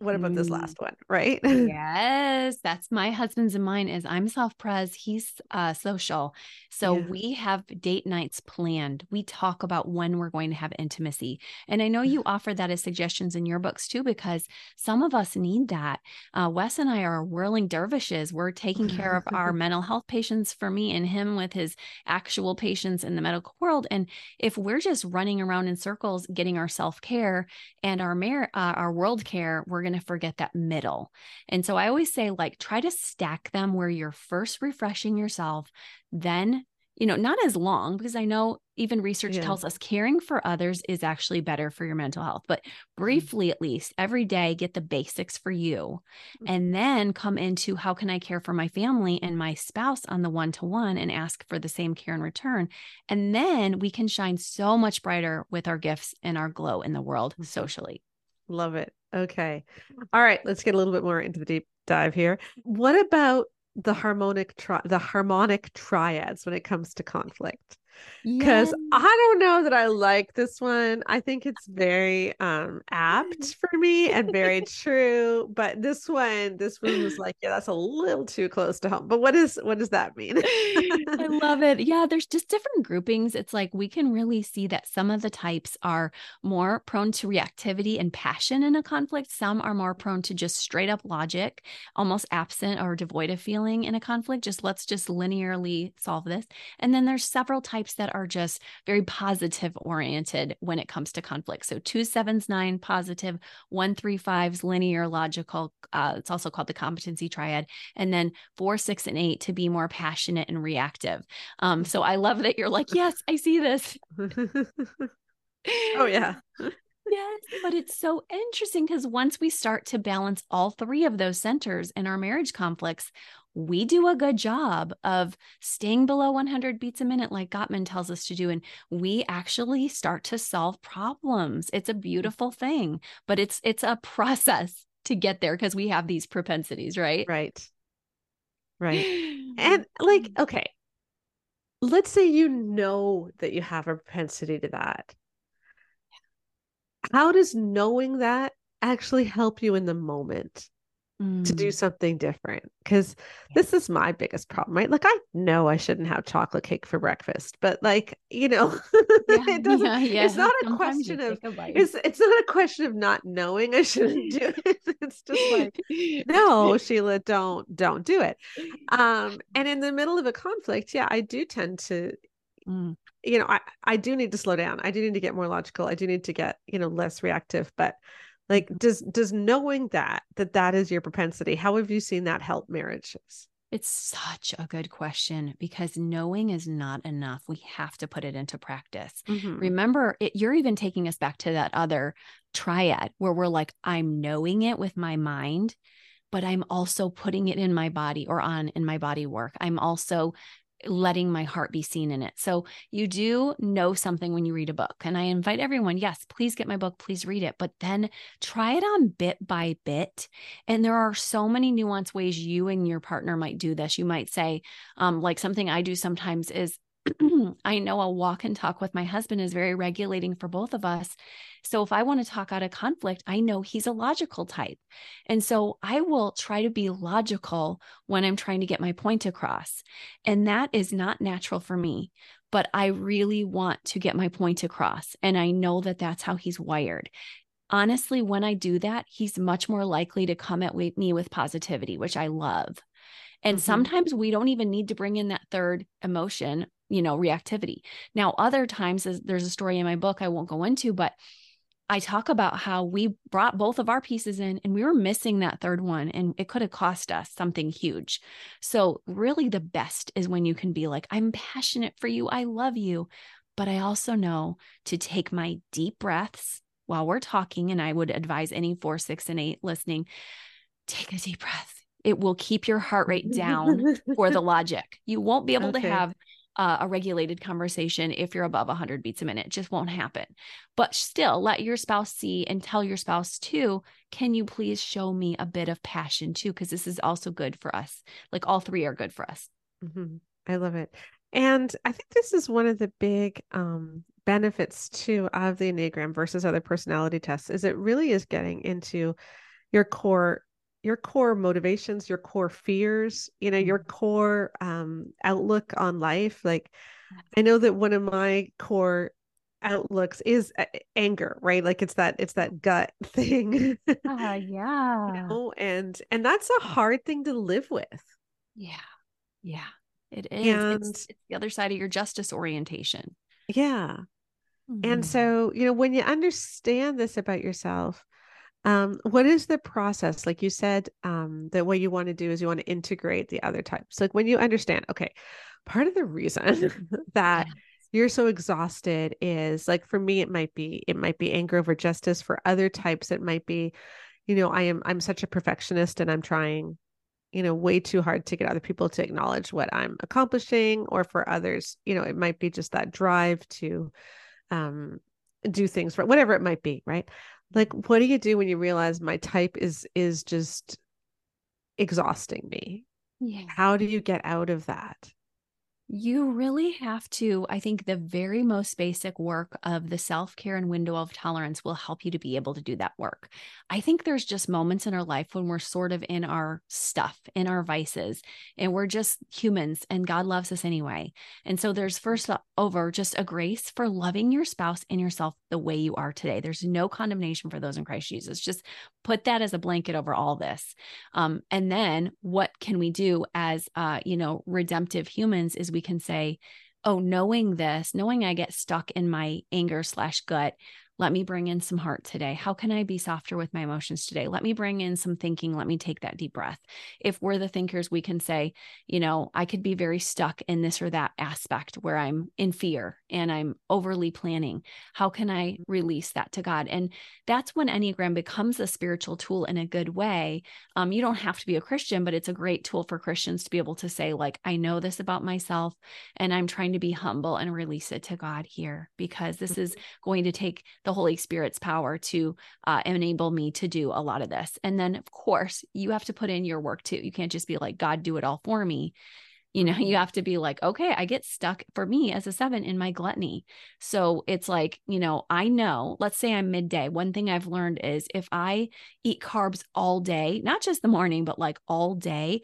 what about this Mhm. last one? Right. Yes, that's my husband's and mine is I'm self-pres, he's uh social. So Yeah. we have date nights planned. We talk about when we're going to have intimacy. And I know you offer that as suggestions in your books too, because some of us need that. Uh, Wes and I are whirling dervishes. We're taking care of our mental health patients for me and him with his actual patients in the medical world. And if we're just running around in circles getting our self-care and our uh, our world care, we're going to forget that middle. And so I always say, like, try to stack them where you're first refreshing yourself, then, you know, not as long, because I know even research Yeah. tells us caring for others is actually better for your mental health, but briefly at least every day, get the basics for you. And then come into how can I care for my family and my spouse on the one to one and ask for the same care in return. And then we can shine so much brighter with our gifts and our glow in the world Mhm. socially. Love it. Okay. All right, let's get a little bit more into the deep dive here. What about the harmonic tri- the harmonic triads when it comes to conflict? Yes. I don't know that I like this one. I think it's very um apt for me and very true, but this one this one was like, yeah, that's a little too close to home. But what is what does that mean? I love it. Yeah, there's just different groupings. It's like we can really see that some of the types are more prone to reactivity and passion in a conflict. Some are more prone to just straight up logic, almost absent or devoid of feeling in a conflict. Just let's just linearly solve this. And then there's several types that are just very positive oriented when it comes to conflict. So two sevens, nine positive, one three fives linear logical. Uh, it's also called the competency triad, and then four, six, and eight to be more passionate and reactive. Um, so I love that you're like, yes, I see this. oh yeah. Yes, but it's so interesting because once we start to balance all three of those centers in our marriage conflicts, we do a good job of staying below 100 beats a minute, like Gottman tells us to do. And we actually start to solve problems. It's a beautiful thing, but it's it's a process to get there because we have these propensities, right? Right. Right. And like, mm. okay, let's say you know that you have a propensity to that. How does knowing that actually help you in the moment to do Mm, something different? Because this is my biggest problem, right? Like, I know I shouldn't have chocolate cake for breakfast, but like, you know, yeah, it doesn't, yeah, yeah. it's not a Sometimes you question of, a it's, it's not a question of not knowing I shouldn't do it. It's just like, no, Sheila, don't, don't do it. Um, and in the middle of a conflict, yeah, I do tend to Mm, you know, I, I do need to slow down. I do need to get more logical. I do need to get, you know, less reactive. But like, does does knowing that that that is your propensity? How have you seen that help marriages? It's such a good question because knowing is not enough. We have to put it into practice. Mhm. Remember, it, you're even taking us back to that other triad where we're like, I'm knowing it with my mind, but I'm also putting it in my body or on in my body work. I'm also letting my heart be seen in it. So you do know something when you read a book. And I invite everyone, yes, please get my book, please read it, but then try it on bit by bit. And there are so many nuanced ways you and your partner might do this. You might say, um, like something I do sometimes is I know a walk and talk with my husband is very regulating for both of us. So if I want to talk out of conflict, I know he's a logical type. And so I will try to be logical when I'm trying to get my point across. And that is not natural for me, but I really want to get my point across. And I know that that's how he's wired. Honestly, when I do that, he's much more likely to come at me with positivity, which I love. And mm-hmm. sometimes we don't even need to bring in that third emotion you know, reactivity. Now, other times, there's a story in my book I won't go into, but I talk about how we brought both of our pieces in and we were missing that third one and it could have cost us something huge. So, really, the best is when you can be like, I'm passionate for you. I love you. But I also know to take my deep breaths while we're talking. And I would advise any four, six, and eight listening take a deep breath. It will keep your heart rate down for the logic. You won't be able okay. to have uh, a regulated conversation if you're above 100 beats a minute. It just won't happen. But still, let your spouse see and tell your spouse too, can you please show me a bit of passion too? Because this is also good for us. Like all three are good for us. Mm-hmm. I love it. And I think this is one of the big um, benefits too of the Enneagram versus other personality tests is it really is getting into your core your core motivations, your core fears, you know, your mm-hmm. core um, outlook on life. Like, I know that one of my core outlooks is anger, right? Like it's that it's that gut thing. uh, yeah. you know? And and that's a hard thing to live with. Yeah. Yeah. It is. And, it's, it's the other side of your justice orientation. Yeah. Mm-hmm. And so, you know, when you understand this about yourself, um, what is the process? Like you said, um, that what you want to do is you want to integrate the other types. Like when you understand, okay, part of the reason that yeah. you're so exhausted is like for me, it might be it might be anger over justice. For other types, it might be, you know, I am I'm such a perfectionist and I'm trying, you know, way too hard to get other people to acknowledge what I'm accomplishing. Or for others, you know, it might be just that drive to um do things for whatever it might be, right? Like what do you do when you realize my type is is just exhausting me? Yeah. How do you get out of that you really have to. I think the very most basic work of the self care and window of tolerance will help you to be able to do that work. I think there's just moments in our life when we're sort of in our stuff, in our vices, and we're just humans and God loves us anyway. And so there's first over just a grace for loving your spouse and yourself the way you are today. There's no condemnation for those in Christ Jesus. Just put that as a blanket over all this. Um, and then what can we do as, uh, you know, redemptive humans is we can say, oh, knowing this, knowing I get stuck in my anger slash gut, let me bring in some heart today. How can I be softer with my emotions today? Let me bring in some thinking. Let me take that deep breath. If we're the thinkers, we can say, you know, I could be very stuck in this or that aspect where I'm in fear and I'm overly planning. How can I release that to God? And that's when Enneagram becomes a spiritual tool in a good way. Um, you don't have to be a Christian, but it's a great tool for Christians to be able to say, like, I know this about myself and I'm trying to be humble and release it to God here because this is going to take the Holy Spirit's power to uh, enable me to do a lot of this. And then, of course, you have to put in your work too. You can't just be like, God, do it all for me. You know, you have to be like, okay, I get stuck for me as a seven in my gluttony. So it's like, you know, I know, let's say I'm midday. One thing I've learned is if I eat carbs all day, not just the morning, but like all day,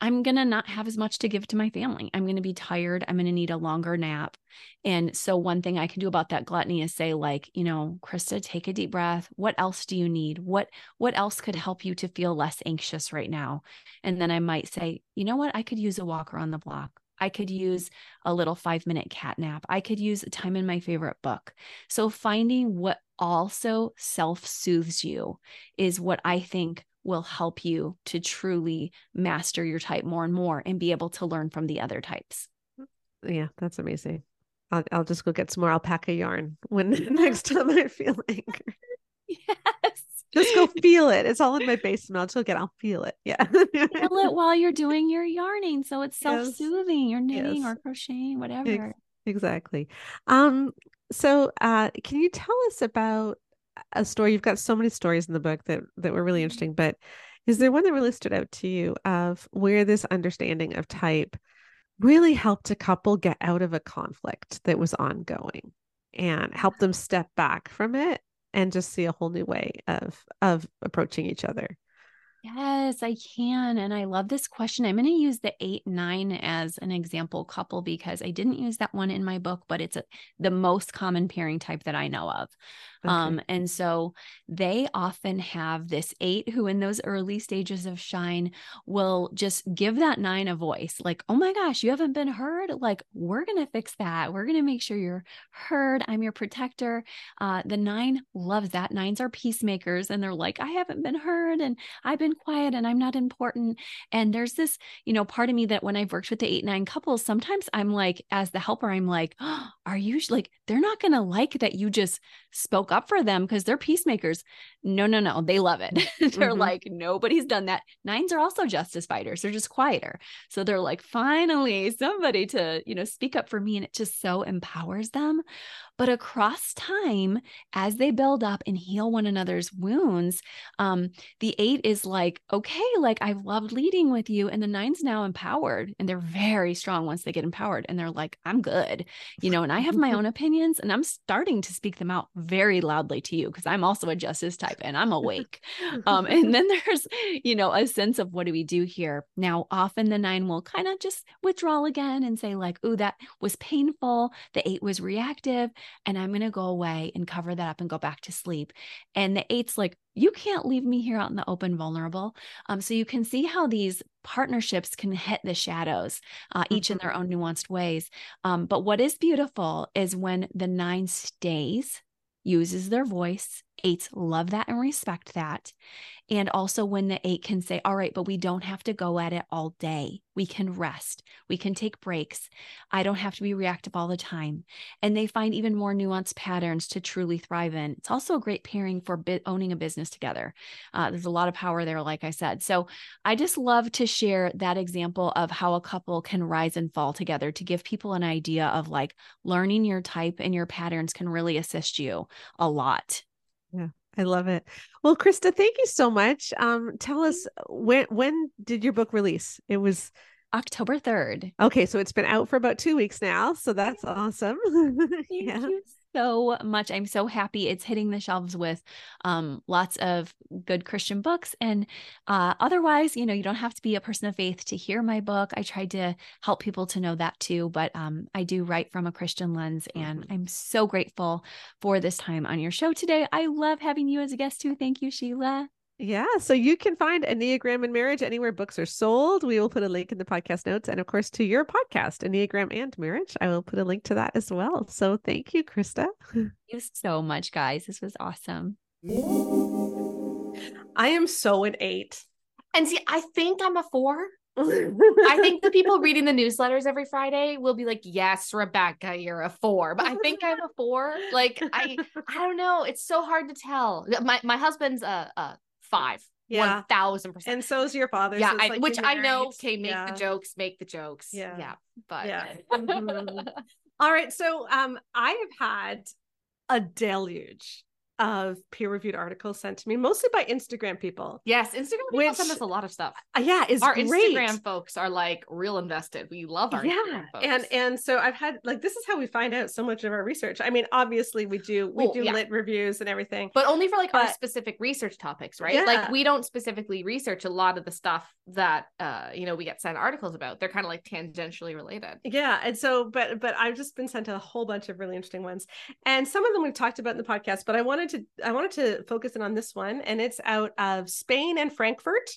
I'm going to not have as much to give to my family. I'm going to be tired. I'm going to need a longer nap. And so, one thing I can do about that gluttony is say, like, you know, Christa, take a deep breath. What else do you need? What what else could help you to feel less anxious right now? And then I might say, you know what? I could use a walk around the block. I could use a little five minute cat nap. I could use a time in my favorite book. So, finding what also self soothes you is what I think will help you to truly master your type more and more and be able to learn from the other types. Yeah, that's amazing. I'll, I'll just go get some more alpaca yarn when next time I feel anger. Yes. just go feel it. It's all in my basement. I'll just go get. I'll feel it. Yeah. feel it while you're doing your yarning, so it's self-soothing. You're knitting Yes. or crocheting, whatever. exactly. Um. So, uh, can you tell us about a story? You've got so many stories in the book that that were really mm-hmm. interesting, but is there one that really stood out to you of where this understanding of type really helped a couple get out of a conflict that was ongoing and help them step back from it and just see a whole new way of of approaching each other? Yes, I can. And I love this question. I'm going to use the eight, nine as an example couple because I didn't use that one in my book, but it's a, the most common pairing type that I know of. Okay. Um, and so they often have this eight who, in those early stages of shine, will just give that nine a voice like, oh my gosh, you haven't been heard. Like, we're going to fix that. We're going to make sure you're heard. I'm your protector. Uh, the nine loves that. Nines are peacemakers and they're like, I haven't been heard and I've been quiet and I'm not important. And there's this, you know, part of me that when I've worked with the eight, nine couples, sometimes I'm like, as the helper, I'm like, oh, are you like, they're not going to like that you just spoke up for them because they're peacemakers. No, no, no. They love it. they're Mhm. like, nobody's done that. Nines are also justice fighters. They're just quieter. So they're like, finally, somebody to, you know, speak up for me. And it just so empowers them. But across time, as they build up and heal one another's wounds, um, the eight is like, okay, like I've loved leading with you. And the nine's now empowered and they're very strong once they get empowered. And they're like, I'm good, you know, and I have my own opinions and I'm starting to speak them out very loudly to you because I'm also a justice type and I'm awake. Um, and then there's, you know, a sense of what do we do here? Now, often the nine will kind of just withdraw again and say, like, ooh, that was painful. The eight was reactive and I'm going to go away and cover that up and go back to sleep. And the eight's like, you can't leave me here out in the open vulnerable. Um, so you can see how these partnerships can hit the shadows, uh, each in their own nuanced ways. Um, but what is beautiful is when the nine stays, uses their voice. Eights love that and respect that. And also when the eight can say, all right, but we don't have to go at it all day. We can rest. We can take breaks. I don't have to be reactive all the time. And they find even more nuanced patterns to truly thrive in. It's also a great pairing for owning a business together. Uh, there's a lot of power there, like I said. So I just love to share that example of how a couple can rise and fall together to give people an idea of like learning your type and your patterns can really assist you a lot. I love it. Well, Christa, thank you so much. Um, tell us when when did your book release? It was October 3rd. okay, so it's been out for about two weeks now, so that's awesome. Thank yeah. you so much. I'm so happy it's hitting the shelves with um, lots of good Christian books. And uh, otherwise, you know, you don't have to be a person of faith to hear my book. I tried to help people to know that too, but um, I do write from a Christian lens. And Mhm. I'm so grateful for this time on your show today. I love having you as a guest too. Thank you, Sheila. Yeah, so you can find Enneagram and Marriage anywhere books are sold. We will put a link in the podcast notes. And of course, to your podcast, Enneagram and Marriage, I will put a link to that as well. So thank you, Christa. Thank you so much, guys. This was awesome. I am so an eight. And see, I think I'm a four. I think the people reading the newsletters every Friday will be like, "Yes, Rebecca, you're a four. But I think I'm a four. Like I, I don't know. It's so hard to tell. My my husband's a, a five. Yeah. one thousand percent. and so is your father. Yeah, so I, like which I know. Okay, make Yeah. the jokes, make the jokes. Yeah. yeah. But Yeah. Mhm. All right. So um I have had a deluge of peer-reviewed articles sent to me, mostly by Instagram people. yes, Instagram people Which- send us a lot of stuff. Uh, yeah, is Our great. Instagram folks are like real invested. We love our yeah Instagram folks. and and so i've had like this is how we find out so much of our research i mean obviously we do we Well, do yeah. lit reviews and everything but only for like our specific research topics, right? Yeah. Like we don't specifically research a lot of the stuff that uh you know we get sent articles about. They're kind of like tangentially related. yeah and so but but i've just been sent a whole bunch of really interesting ones and some of them we've talked about in the podcast but i wanted to i wanted to focus in on this one and it's out of spain and frankfurt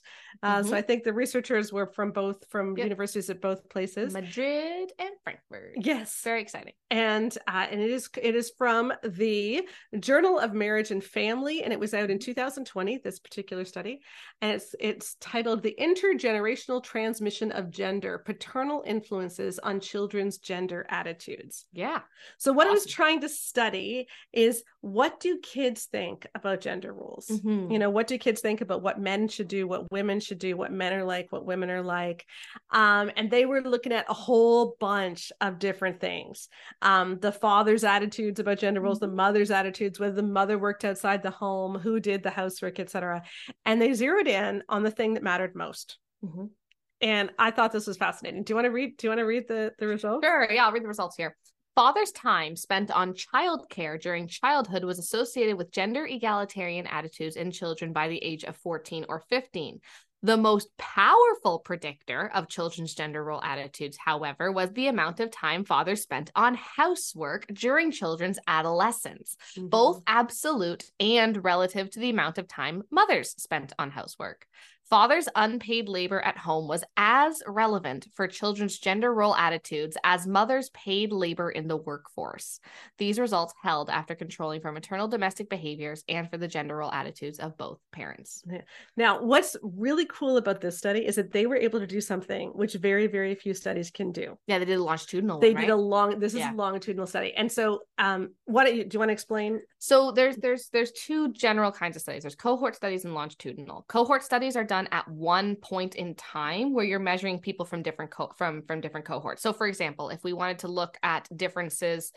uh, so Mhm. i think the researchers were from both from Yep. universities at both places Madrid and Frankfurt. yes Very exciting. and uh, and it is it is from the Journal of Marriage and Family, and it was out in 2020. This particular study, and it's it's titled "The Intergenerational Transmission of Gender: Paternal Influences on Children's Gender Attitudes." Yeah. So what I was trying to study is what do kids think about gender rules? Mhm. You know, what do kids think about what men should do, what women should do, what men are like, what women are like? Um, and they were looking at a whole bunch of different things. Um, the father's attitudes about gender roles, the mother's attitudes, whether the mother worked outside the home, who did the housework, etc. And they zeroed in on the thing that mattered most. Mhm. And I thought this was fascinating. Do you want to read? Do you want to read the the results? Sure. Yeah, I'll read the results here. Father's time spent on childcare during childhood was associated with gender egalitarian attitudes in children by the age of 14 or 15. The most powerful predictor of children's gender role attitudes, however, was the amount of time fathers spent on housework during children's adolescence, both mm-hmm. absolute and relative to the amount of time mothers spent on housework. Fathers' unpaid labor at home was as relevant for children's gender role attitudes as mothers' paid labor in the workforce. These results held after controlling for maternal domestic behaviors and for the gender role attitudes of both parents. Now, what's really cool about this study is that they were able to do something which very, very few studies can do. Yeah, they did a longitudinal. They one, did a long. This is Yeah. a longitudinal study, and so, um, what do you, do you want to explain? So there's there's there's two general kinds of studies. There's cohort studies and longitudinal. Cohort studies are done at one point in time where you're measuring people from different co- from from different cohorts. So for example, if we wanted to look at differences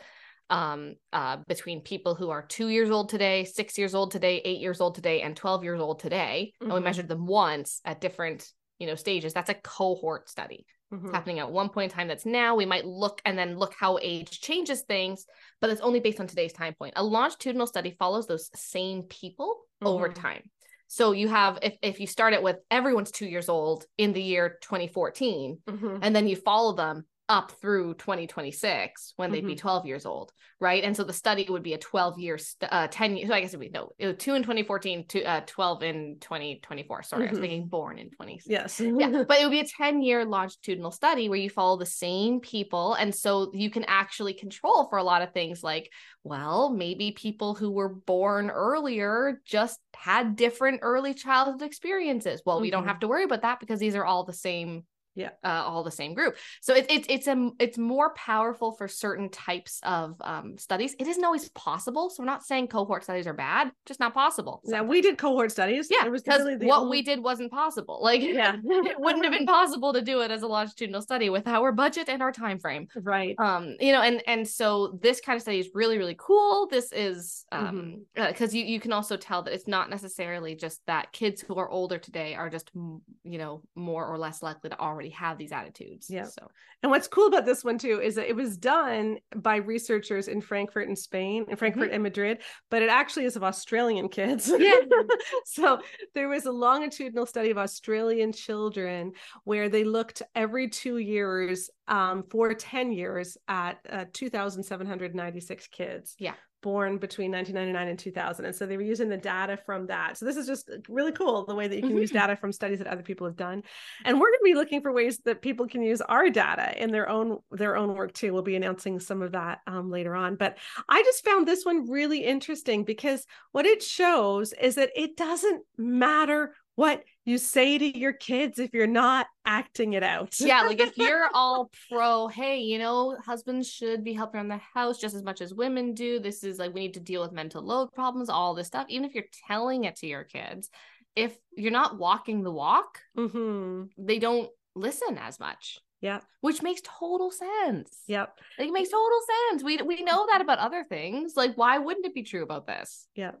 um uh between people who are 2 years old today, 6 years old today, 8 years old today and 12 years old today, and we Mhm. measured them once at different, you know, stages, that's a cohort study Mhm. it's happening at one point in time that's now we might look and then look how age changes things but it's only based on today's time point a longitudinal study follows those same people over Mhm. time so you have if, if you start it with everyone's two years old in the year 2014 Mhm. and then you follow them up through 2026 when they'd be Mhm. 12 years old right and so the study would be a 12 year st- uh 10 years so i guess it would be no it 2 in 2014 to uh 12 in 2024 sorry i was Mhm. thinking born in 20 Yes. yeah, but it would be a 10 year longitudinal study where you follow the same people. And so you can actually control for a lot of things like, well, maybe people who were born earlier just had different early childhood experiences. Well, we don't Mhm. have to worry about that because these are all the same. Yeah. uh, all the same group. So it's it's it's a it's more powerful for certain types of um, studies. It isn't always possible. So we're not saying cohort studies are bad, just not possible. Now we did cohort studies. Yeah, It was because really what only- we did wasn't possible. Like, Yeah. it wouldn't have been possible to do it as a longitudinal study with our budget and our time frame. right. Um, you know, and and so this kind of study is really really cool. This is um because you you can also tell that it's not necessarily just that kids who are older today are just you know more or less likely to already have these attitudes. Yeah. So And what's cool about this one too is that it was done by researchers in Frankfurt and Spain, in Frankfurt and Madrid, but it actually is of Australian kids. Mm-hmm. Yeah. so there was a longitudinal study of Australian children where they looked every two years um, for 10 years at uh, 2,796 kids. Yeah. Born between 1999 and 2000. And so they were using the data from that. So this is just really cool the way that you can use Mhm. data from studies that other people have done and we're going to be looking for ways that people can use our data in their own their own work too we'll be announcing some of that um, later on but i just found this one really interesting because what it shows is that it doesn't matter what you say to your kids if you're not acting it out yeah, like if you're all pro, hey, you know, husbands should be helping around the house just as much as women do. This is like we need to deal with mental load problems, all this stuff. Even if you're telling it to your kids, if you're not walking the walk, hmm they don't listen as much. Yeah. Which makes total sense. yep Like, it makes total sense. We we know that about other things. Like, why wouldn't it be true about this? Yeah.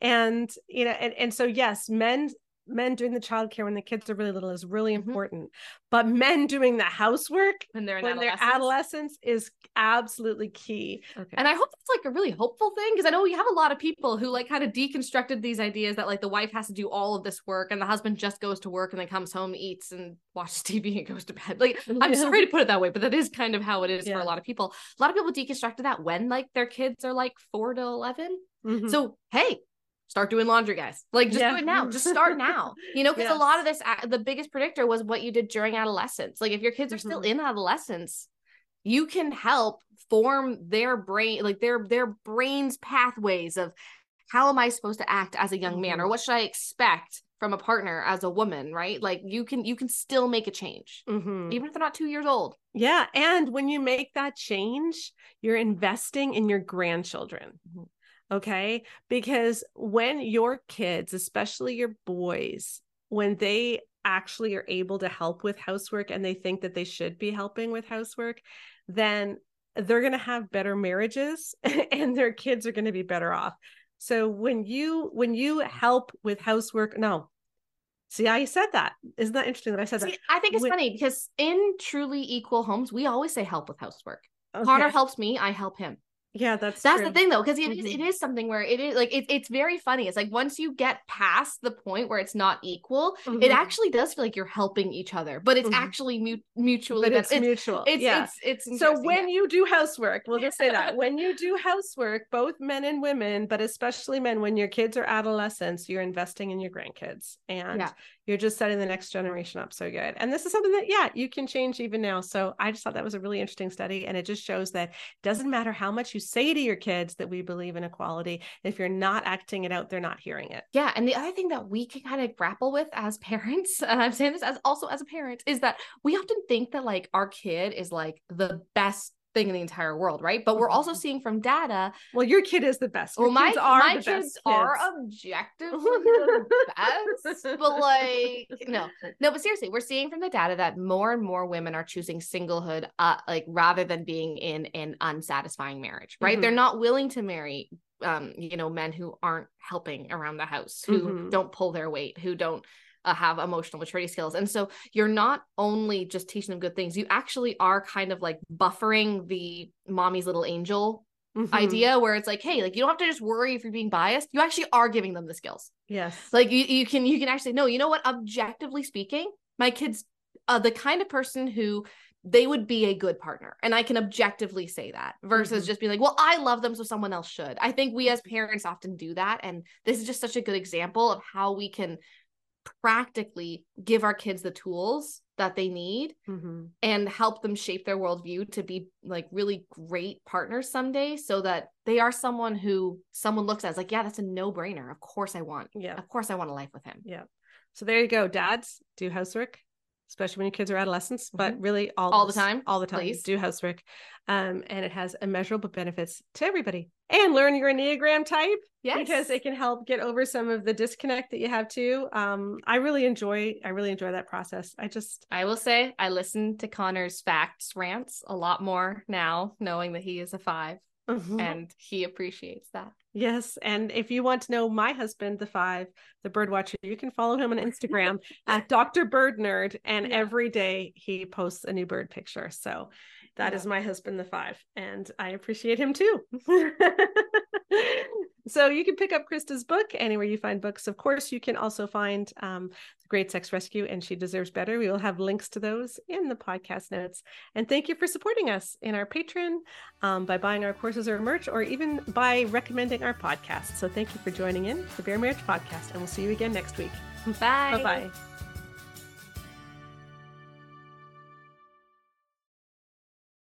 And you know, and, and so yes, men men doing the childcare when the kids are really little is really Mhm. important. But men doing the housework When they're in when they're adolescence? adolescents is absolutely key. Okay. And I hope it's like a really hopeful thing because I know we have a lot of people who like kind of deconstructed these ideas that like the wife has to do all of this work and the husband just goes to work and then comes home, eats and watches TV and goes to bed. Like I'm Yeah. sorry to put it that way, but that is kind of how it is for a lot of people. A lot of people deconstructed that when like their kids are like four to 11 Mhm. So hey, start doing laundry, guys. Like just Yeah. do it now. Just start now. You know, because a lot of this, the biggest predictor was what you did during adolescence. Like if your kids are still Mhm. in adolescence, you can help form their brain, like their their brain's pathways of how am I supposed to act as a young man, or Mhm. what should I expect from a partner as a woman, right? Like you can you can still make a change, Mhm. even if they're not two years old. Yeah. And when you make that change, you're investing in your grandchildren. Mhm. Okay. Because when your kids, especially your boys, when they actually are able to help with housework and they think that they should be helping with housework, then they're going to have better marriages and their kids are going to be better off. So when you when you help with housework, no. See I said that? Isn't that interesting that I said See, that? I think it's When- funny because in truly equal homes, we always say help with housework. Okay. Connor helps me, I help him. Yeah, that's That's true. the thing though, because it is Mhm. it is something where it is like it, it's very funny. It's like once you get past the point where it's not equal, it Mhm. actually does feel like you're helping each other, but it's Mhm. actually mu- mutually But it's ben- mutual. it's, yeah. it's it's so when yeah. you do housework we'll just say that when you do housework both men and women but especially men when your kids are adolescents you're investing in your grandkids and Yeah. You're just setting the next generation up so good. And this is something that yeah you can change even now. So i just thought that was a really interesting study and it just shows that doesn't matter how much you say to your kids that we believe in equality if you're not acting it out they're not hearing it. Yeah, and the other thing that we can kind of grapple with as parents, and I'm saying this as also as a parent, is that we often think that like our kid is like the best thing in the entire world, right? But we're also Mhm. seeing from data, well your kid is the best your well, my kids are my the kids best are kids. objectively the best, but like no, no, but seriously, we're seeing from the data that more and more women are choosing singlehood, uh, like rather than being in an unsatisfying marriage, right? Mhm. They're not willing to marry um you know men who aren't helping around the house who Mhm. don't pull their weight who don't uh, have emotional maturity skills. And so you're not only just teaching them good things you actually are kind of like buffering the mommy's little angel Mhm. idea where it's like hey like you don't have to just worry if you're being biased. You actually are giving them the skills. Yes. Like you, you can you can actually no you know what? Objectively speaking my kids uh the kind of person who they would be a good partner and i can objectively say that versus Mhm. just being like well i love them so someone else should. I think we as parents often do that and this is just such a good example of how we can practically give our kids the tools that they need Mhm. and help them shape their worldview to be like really great partners someday so that they are someone who someone looks at as like yeah that's a no-brainer of course i want yeah of course i want a life with him Yeah. So there you go. Dads, do housework, especially when your kids are adolescents, but really all, Mm-hmm. All the time, All the time. please. Do housework. Um, and it has immeasurable benefits to everybody. And learn your Enneagram type yes because it can help get over some of the disconnect that you have too. Um, I really enjoy I really enjoy that process. I just i will say i listen to connor's facts rants a lot more now knowing that he is a five and he appreciates that Yes. And if you want to know my husband, the five, the bird watcher, you can follow him on Instagram at Dr. Bird Nerd. And Yeah. every day he posts a new bird picture. So that is Yeah. my husband, the five. And I appreciate him too. so you can pick up Christa's book anywhere you find books. Of course, you can also find um, Great Sex Rescue and She Deserves Better. We will have links to those in the podcast notes. And thank you for supporting us in our Patreon um, by buying our courses or merch, or even by recommending our podcast. So thank you for joining in the Bare Marriage Podcast, and we'll see you again next week. bye Bye bye.